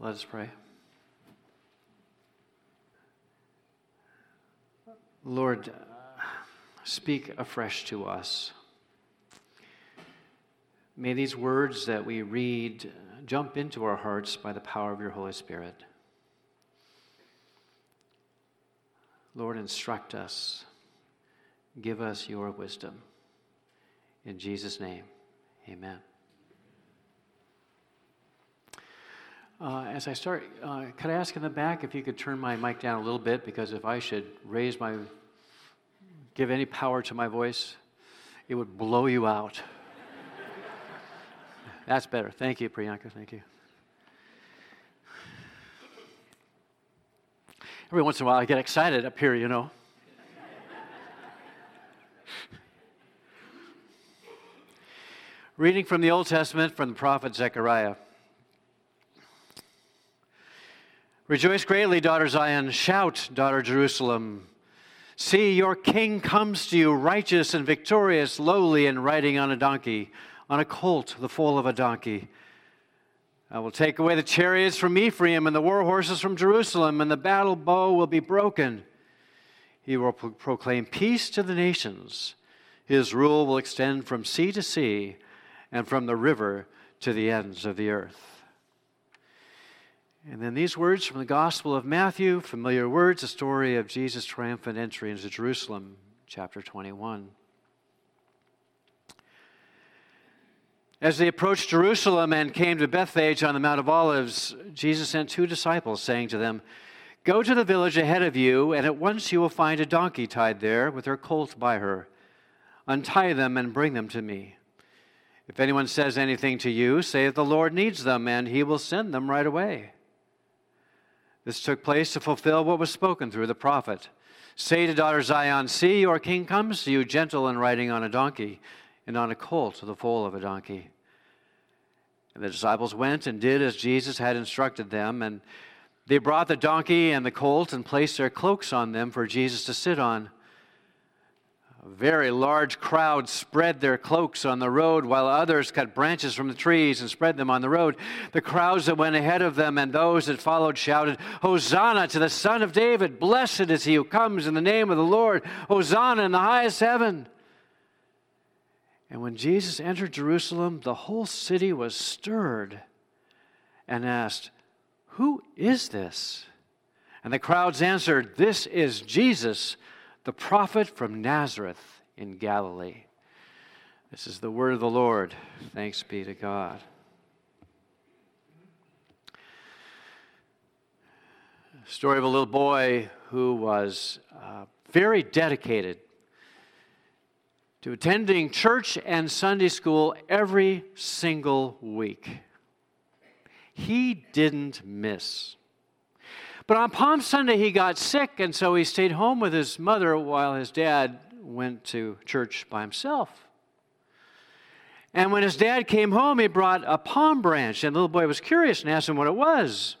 Let us pray. Lord, speak afresh to us. May these words that we read jump into our hearts by the power of your Holy Spirit. Lord, instruct us. Give us your wisdom. In Jesus' name, amen. Uh, as I start, uh, could I ask in the back if you could turn my mic down a little bit? Because if I should raise my, give any power to my voice, it would blow you out. That's better. Thank you, Priyanka. Thank you. Every once in a while, I get excited up here, you know. Reading from the Old Testament from the prophet Zechariah. Rejoice greatly, daughter Zion. Shout, daughter Jerusalem. See, your king comes to you, righteous and victorious, lowly and riding on a donkey, on a colt, the foal of a donkey. I will take away the chariots from Ephraim and the war horses from Jerusalem, and the battle bow will be broken. He will pro- proclaim peace to the nations. His rule will extend from sea to sea and from the river to the ends of the earth. And then these words from the Gospel of Matthew, familiar words, the story of Jesus' triumphant entry into Jerusalem, chapter 21. As they approached Jerusalem and came to Bethphage on the Mount of Olives, Jesus sent two disciples, saying to them, Go to the village ahead of you, and at once you will find a donkey tied there with her colt by her. Untie them and bring them to me. If anyone says anything to you, say that the Lord needs them, and he will send them right away. This took place to fulfill what was spoken through the prophet. Say to daughter Zion, See, your king comes to you, gentle and riding on a donkey, and on a colt, the foal of a donkey. And the disciples went and did as Jesus had instructed them, and they brought the donkey and the colt and placed their cloaks on them for Jesus to sit on. A very large crowd spread their cloaks on the road, while others cut branches from the trees and spread them on the road. The crowds that went ahead of them and those that followed shouted, Hosanna to the Son of David! Blessed is he who comes in the name of the Lord! Hosanna in the highest heaven! And when Jesus entered Jerusalem, the whole city was stirred and asked, Who is this? And the crowds answered, This is Jesus the prophet from Nazareth in Galilee. This is the word of the Lord. Thanks be to God. Story of a little boy who was uh, very dedicated to attending church and Sunday school every single week. He didn't miss. But on Palm Sunday, he got sick, and so he stayed home with his mother while his dad went to church by himself. And when his dad came home, he brought a palm branch, and the little boy was curious and asked him what it was.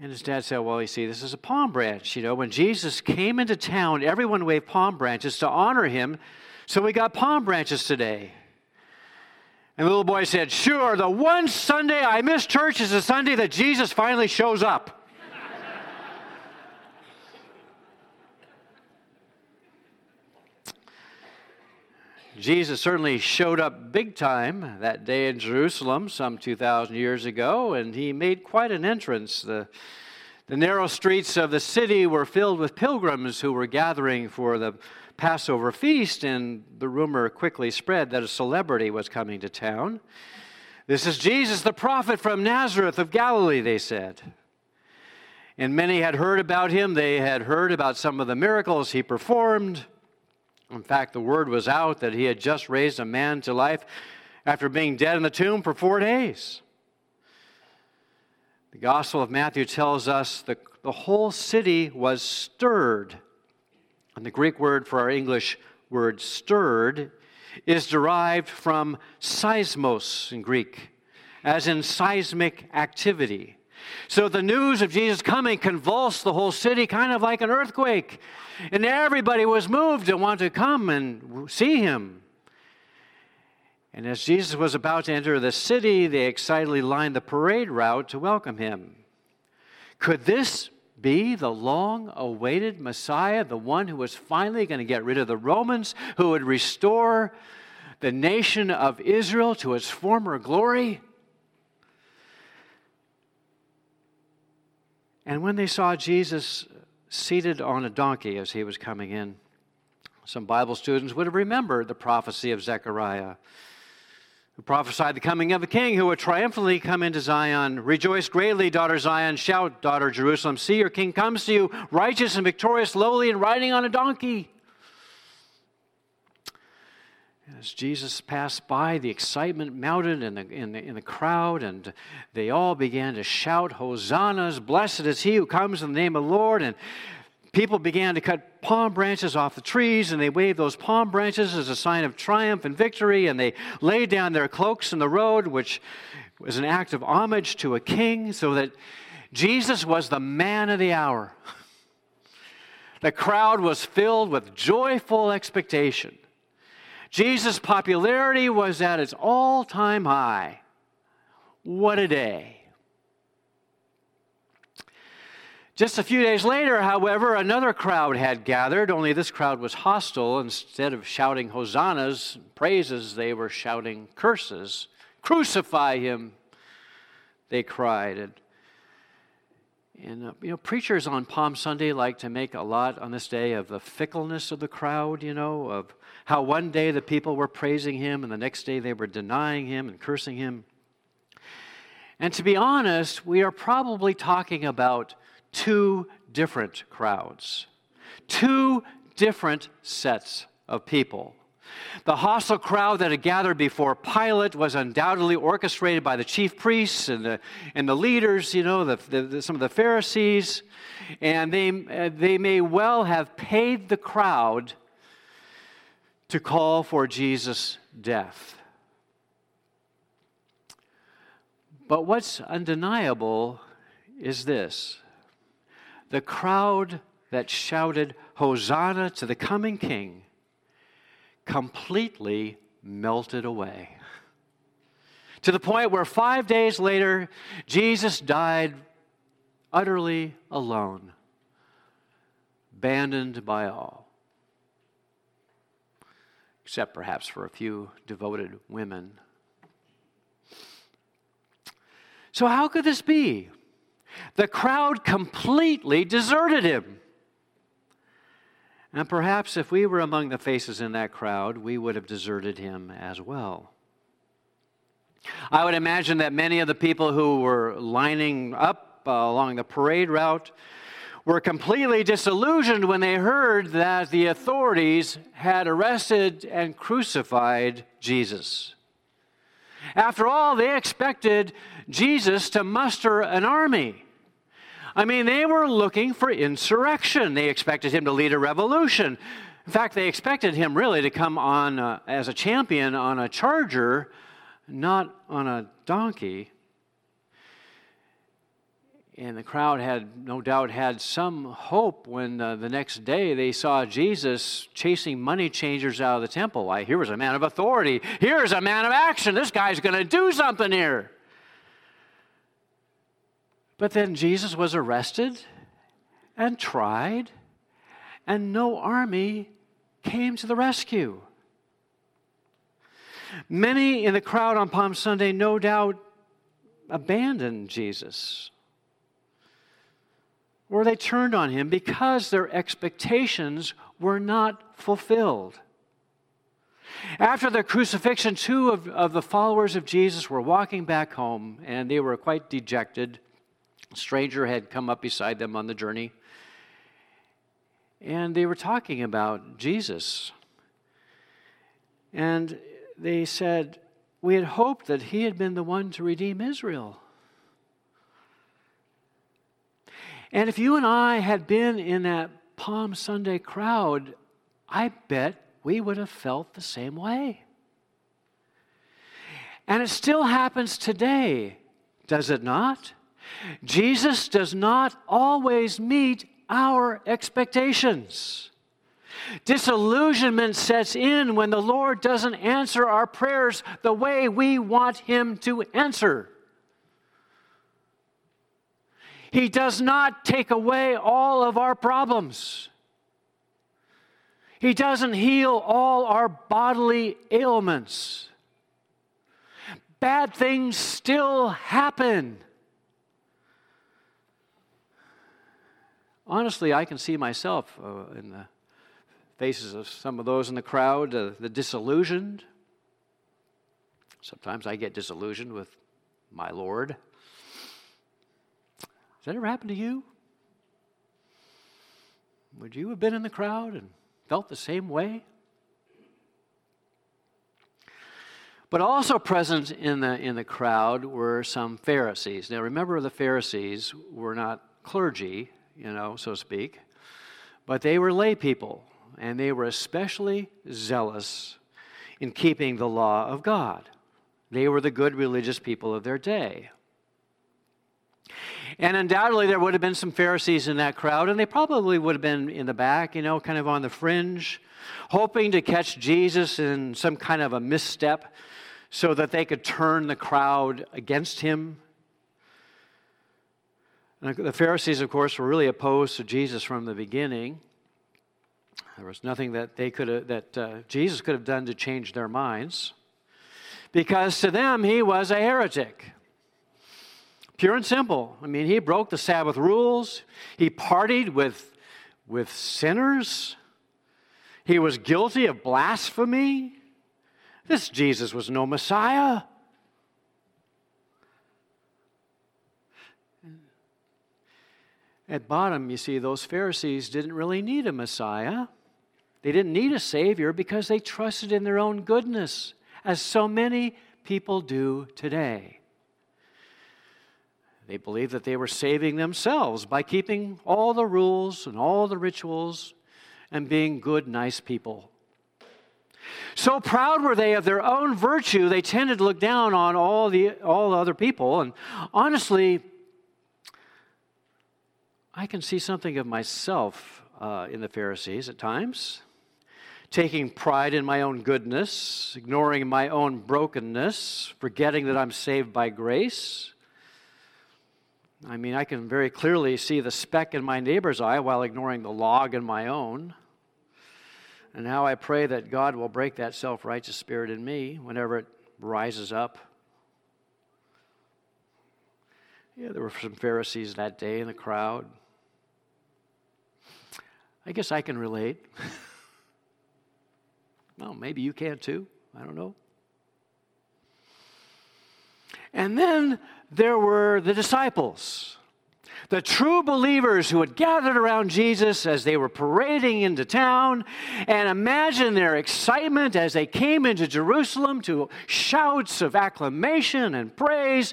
And his dad said, Well, you see, this is a palm branch. You know, when Jesus came into town, everyone waved palm branches to honor him. So we got palm branches today. And the little boy said, Sure, the one Sunday I miss church is the Sunday that Jesus finally shows up. Jesus certainly showed up big time that day in Jerusalem some 2,000 years ago, and he made quite an entrance. The, the narrow streets of the city were filled with pilgrims who were gathering for the Passover feast, and the rumor quickly spread that a celebrity was coming to town. This is Jesus, the prophet from Nazareth of Galilee, they said. And many had heard about him. They had heard about some of the miracles he performed. In fact, the word was out that he had just raised a man to life after being dead in the tomb for four days. The Gospel of Matthew tells us the, the whole city was stirred and the Greek word for our English word stirred is derived from seismos in Greek, as in seismic activity. So the news of Jesus coming convulsed the whole city, kind of like an earthquake. And everybody was moved to want to come and see him. And as Jesus was about to enter the city, they excitedly lined the parade route to welcome him. Could this be the long awaited Messiah, the one who was finally going to get rid of the Romans, who would restore the nation of Israel to its former glory? And when they saw Jesus seated on a donkey as he was coming in, some Bible students would have remembered the prophecy of Zechariah who prophesied the coming of a king who would triumphantly come into Zion. Rejoice greatly, daughter Zion. Shout, daughter Jerusalem. See, your king comes to you, righteous and victorious, lowly, and riding on a donkey. As Jesus passed by, the excitement mounted in the, in, the, in the crowd, and they all began to shout, Hosannas, blessed is he who comes in the name of the Lord. And people began to cut palm branches off the trees and they waved those palm branches as a sign of triumph and victory and they laid down their cloaks in the road which was an act of homage to a king so that jesus was the man of the hour. The crowd was filled with joyful expectation. Jesus popularity was at its all-time high. What a day Just a few days later, however, another crowd had gathered, only this crowd was hostile. Instead of shouting hosannas, praises, they were shouting curses. Crucify him, they cried. And, and uh, you know, preachers on Palm Sunday like to make a lot on this day of the fickleness of the crowd, you know, of how one day the people were praising him and the next day they were denying him and cursing him. And to be honest, we are probably talking about two different crowds, two different sets of people. The hostile crowd that had gathered before Pilate was undoubtedly orchestrated by the chief priests and the, and the leaders, you know, the, the, the, some of the Pharisees. And they, uh, they may well have paid the crowd to call for Jesus' death. But what's undeniable is this the crowd that shouted, Hosanna to the coming king, completely melted away. To the point where five days later, Jesus died utterly alone, abandoned by all, except perhaps for a few devoted women. So, how could this be? The crowd completely deserted him. And perhaps if we were among the faces in that crowd, we would have deserted him as well. I would imagine that many of the people who were lining up uh, along the parade route were completely disillusioned when they heard that the authorities had arrested and crucified Jesus. After all, they expected Jesus to muster an army. I mean, they were looking for insurrection. They expected him to lead a revolution. In fact, they expected him really to come on uh, as a champion on a charger, not on a donkey. And the crowd had no doubt had some hope when uh, the next day they saw Jesus chasing money changers out of the temple. Why, here was a man of authority. Here's a man of action. This guy's going to do something here. But then Jesus was arrested and tried, and no army came to the rescue. Many in the crowd on Palm Sunday, no doubt, abandoned Jesus. Or they turned on him because their expectations were not fulfilled. After the crucifixion, two of, of the followers of Jesus were walking back home and they were quite dejected. A stranger had come up beside them on the journey, and they were talking about Jesus. And they said, We had hoped that he had been the one to redeem Israel. And if you and I had been in that Palm Sunday crowd, I bet we would have felt the same way. And it still happens today, does it not? Jesus does not always meet our expectations. Disillusionment sets in when the Lord doesn't answer our prayers the way we want Him to answer. He does not take away all of our problems. He doesn't heal all our bodily ailments. Bad things still happen. Honestly, I can see myself uh, in the faces of some of those in the crowd, uh, the disillusioned. Sometimes I get disillusioned with my Lord. Has that ever happened to you? Would you have been in the crowd and felt the same way? But also present in the, in the crowd were some Pharisees. Now remember, the Pharisees were not clergy, you know, so to speak, but they were lay people and they were especially zealous in keeping the law of God. They were the good religious people of their day. And undoubtedly, there would have been some Pharisees in that crowd, and they probably would have been in the back, you know, kind of on the fringe, hoping to catch Jesus in some kind of a misstep so that they could turn the crowd against him. The Pharisees, of course, were really opposed to Jesus from the beginning. There was nothing that they could have, that uh, Jesus could have done to change their minds, because to them he was a heretic. Pure and simple. I mean, he broke the Sabbath rules. He partied with, with sinners. He was guilty of blasphemy. This Jesus was no Messiah. At bottom, you see, those Pharisees didn't really need a Messiah. They didn't need a Savior because they trusted in their own goodness, as so many people do today. They believed that they were saving themselves by keeping all the rules and all the rituals and being good, nice people. So proud were they of their own virtue, they tended to look down on all the all the other people. And honestly, I can see something of myself uh, in the Pharisees at times taking pride in my own goodness, ignoring my own brokenness, forgetting that I'm saved by grace. I mean, I can very clearly see the speck in my neighbor's eye while ignoring the log in my own. And how I pray that God will break that self righteous spirit in me whenever it rises up. Yeah, there were some Pharisees that day in the crowd. I guess I can relate. Well, maybe you can too. I don't know. And then there were the disciples, the true believers who had gathered around Jesus as they were parading into town. And imagine their excitement as they came into Jerusalem to shouts of acclamation and praise.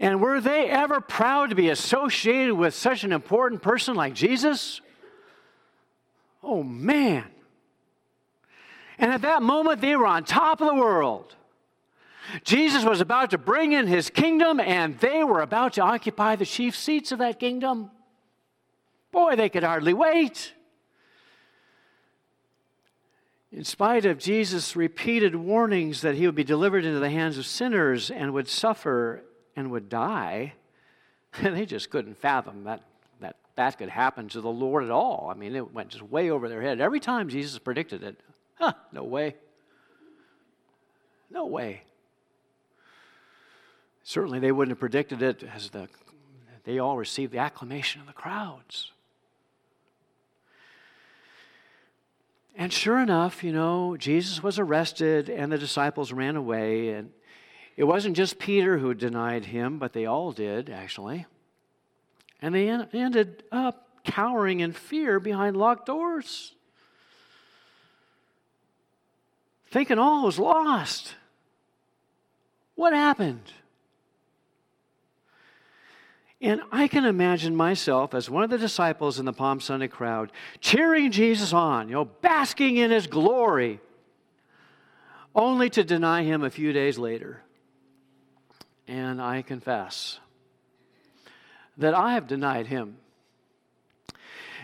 And were they ever proud to be associated with such an important person like Jesus? Oh, man. And at that moment, they were on top of the world. Jesus was about to bring in his kingdom, and they were about to occupy the chief seats of that kingdom. Boy, they could hardly wait. In spite of Jesus' repeated warnings that he would be delivered into the hands of sinners and would suffer and would die, and they just couldn't fathom that that, that could happen to the Lord at all. I mean, it went just way over their head. Every time Jesus predicted it, Huh, no way. No way. Certainly, they wouldn't have predicted it as the, they all received the acclamation of the crowds. And sure enough, you know, Jesus was arrested and the disciples ran away. And it wasn't just Peter who denied him, but they all did, actually. And they ended up cowering in fear behind locked doors thinking all was lost. What happened? And I can imagine myself as one of the disciples in the Palm Sunday crowd cheering Jesus on, you know, basking in his glory, only to deny him a few days later. And I confess that I have denied him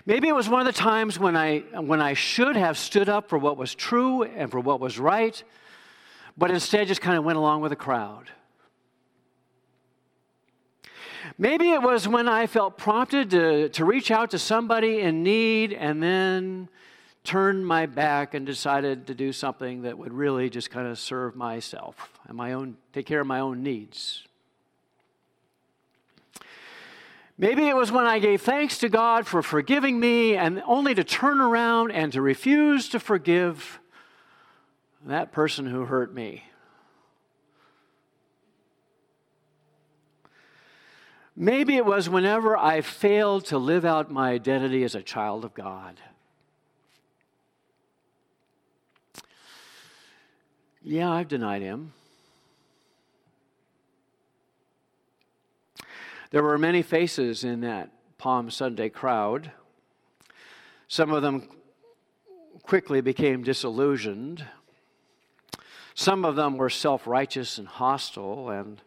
Maybe it was one of the times when I, when I should have stood up for what was true and for what was right, but instead just kind of went along with the crowd. Maybe it was when I felt prompted to, to reach out to somebody in need and then turned my back and decided to do something that would really just kind of serve myself and my own, take care of my own needs. Maybe it was when I gave thanks to God for forgiving me and only to turn around and to refuse to forgive that person who hurt me. Maybe it was whenever I failed to live out my identity as a child of God. Yeah, I've denied him. There were many faces in that Palm Sunday crowd. Some of them quickly became disillusioned. Some of them were self righteous and hostile, and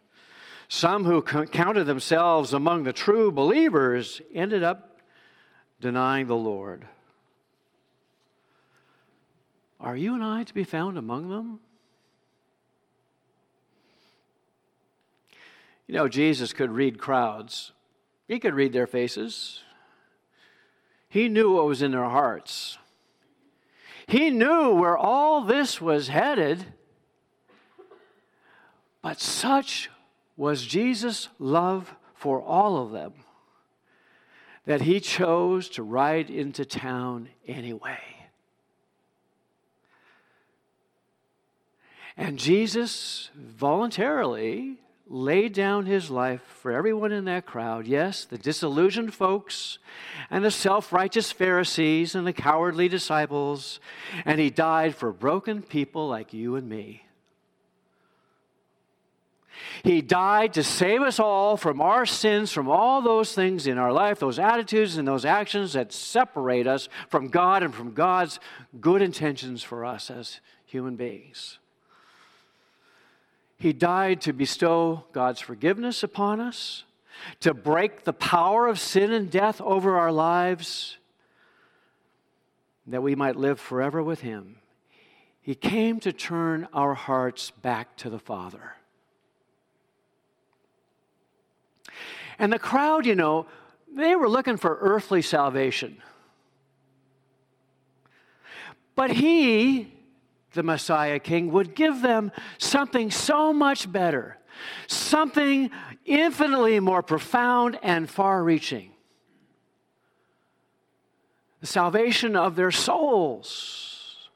some who counted themselves among the true believers ended up denying the Lord. Are you and I to be found among them? You know, Jesus could read crowds, he could read their faces. He knew what was in their hearts. He knew where all this was headed. But such was Jesus' love for all of them that he chose to ride into town anyway. And Jesus voluntarily laid down his life for everyone in that crowd. Yes, the disillusioned folks and the self righteous Pharisees and the cowardly disciples. And he died for broken people like you and me. He died to save us all from our sins, from all those things in our life, those attitudes and those actions that separate us from God and from God's good intentions for us as human beings. He died to bestow God's forgiveness upon us, to break the power of sin and death over our lives, that we might live forever with Him. He came to turn our hearts back to the Father. And the crowd, you know, they were looking for earthly salvation. But he, the Messiah King, would give them something so much better, something infinitely more profound and far reaching the salvation of their souls,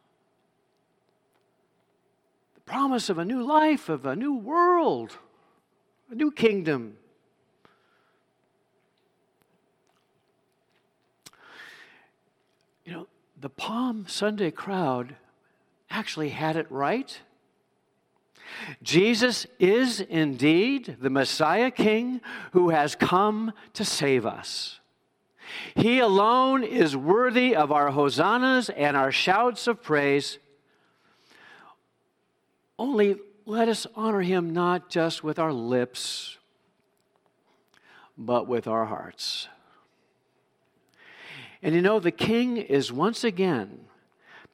the promise of a new life, of a new world, a new kingdom. You know, the Palm Sunday crowd actually had it right. Jesus is indeed the Messiah King who has come to save us. He alone is worthy of our hosannas and our shouts of praise. Only let us honor him not just with our lips, but with our hearts. And you know, the king is once again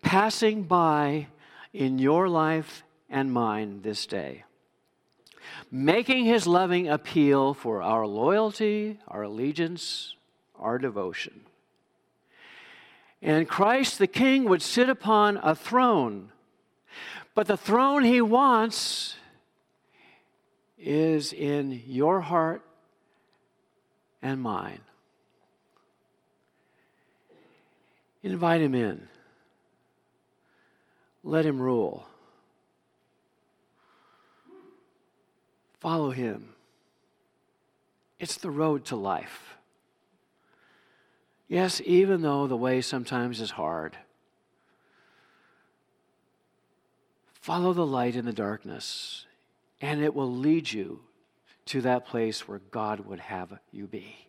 passing by in your life and mine this day, making his loving appeal for our loyalty, our allegiance, our devotion. And Christ the King would sit upon a throne, but the throne he wants is in your heart and mine. Invite him in. Let him rule. Follow him. It's the road to life. Yes, even though the way sometimes is hard, follow the light in the darkness, and it will lead you to that place where God would have you be.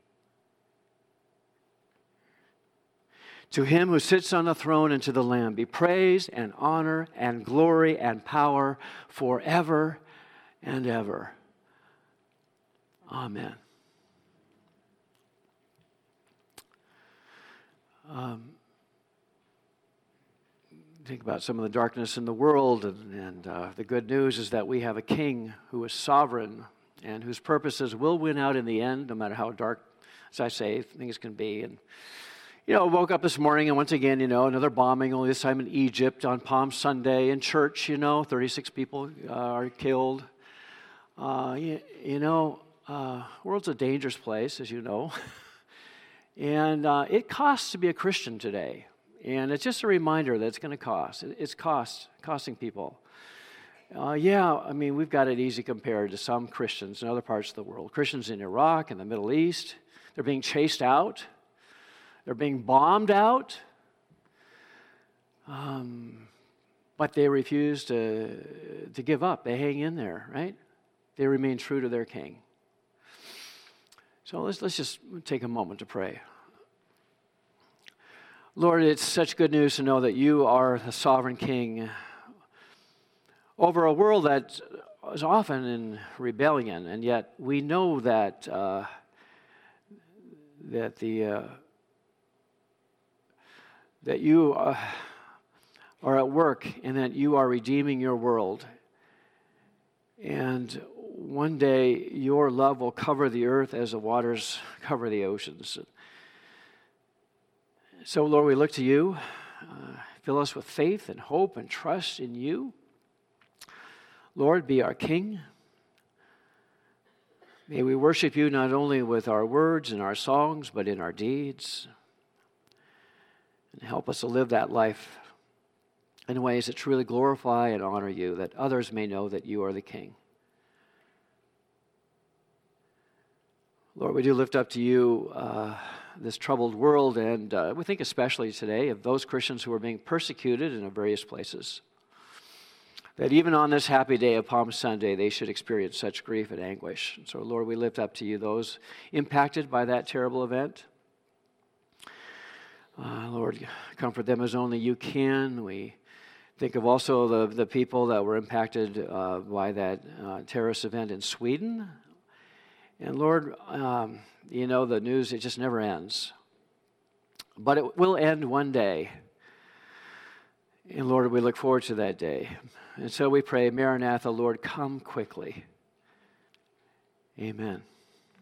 To him who sits on the throne and to the Lamb be praise and honor and glory and power forever and ever. Amen. Um, think about some of the darkness in the world, and, and uh, the good news is that we have a king who is sovereign and whose purposes will win out in the end, no matter how dark, as I say, things can be. And you know, woke up this morning and once again, you know, another bombing, only this time in Egypt on Palm Sunday in church, you know, 36 people uh, are killed. Uh, you, you, know, uh, world's a dangerous place, as you know. and uh, it costs to be a Christian today. And it's just a reminder that it's going to cost. It's cost, costing people. Uh, yeah, I mean, we've got it easy compared to some Christians in other parts of the world. Christians in Iraq and the Middle East, they're being chased out, they're being bombed out. Um, but they refuse to, to give up. They hang in there, right? They remain true to their king. So let's, let's just take a moment to pray. Lord, it's such good news to know that you are the sovereign king over a world that is often in rebellion, and yet we know that, uh, that, the, uh, that you uh, are at work and that you are redeeming your world. And one day your love will cover the earth as the waters cover the oceans. So, Lord, we look to you. Uh, fill us with faith and hope and trust in you. Lord, be our King. May we worship you not only with our words and our songs, but in our deeds. And help us to live that life in ways that truly glorify and honor you, that others may know that you are the King. Lord, we do lift up to you. Uh, this troubled world, and uh, we think especially today of those Christians who are being persecuted in various places. That even on this happy day of Palm Sunday, they should experience such grief and anguish. And so, Lord, we lift up to you those impacted by that terrible event. Uh, Lord, comfort them as only you can. We think of also the, the people that were impacted uh, by that uh, terrorist event in Sweden. And Lord, um, you know, the news, it just never ends. But it will end one day. And Lord, we look forward to that day. And so we pray, Maranatha, Lord, come quickly. Amen.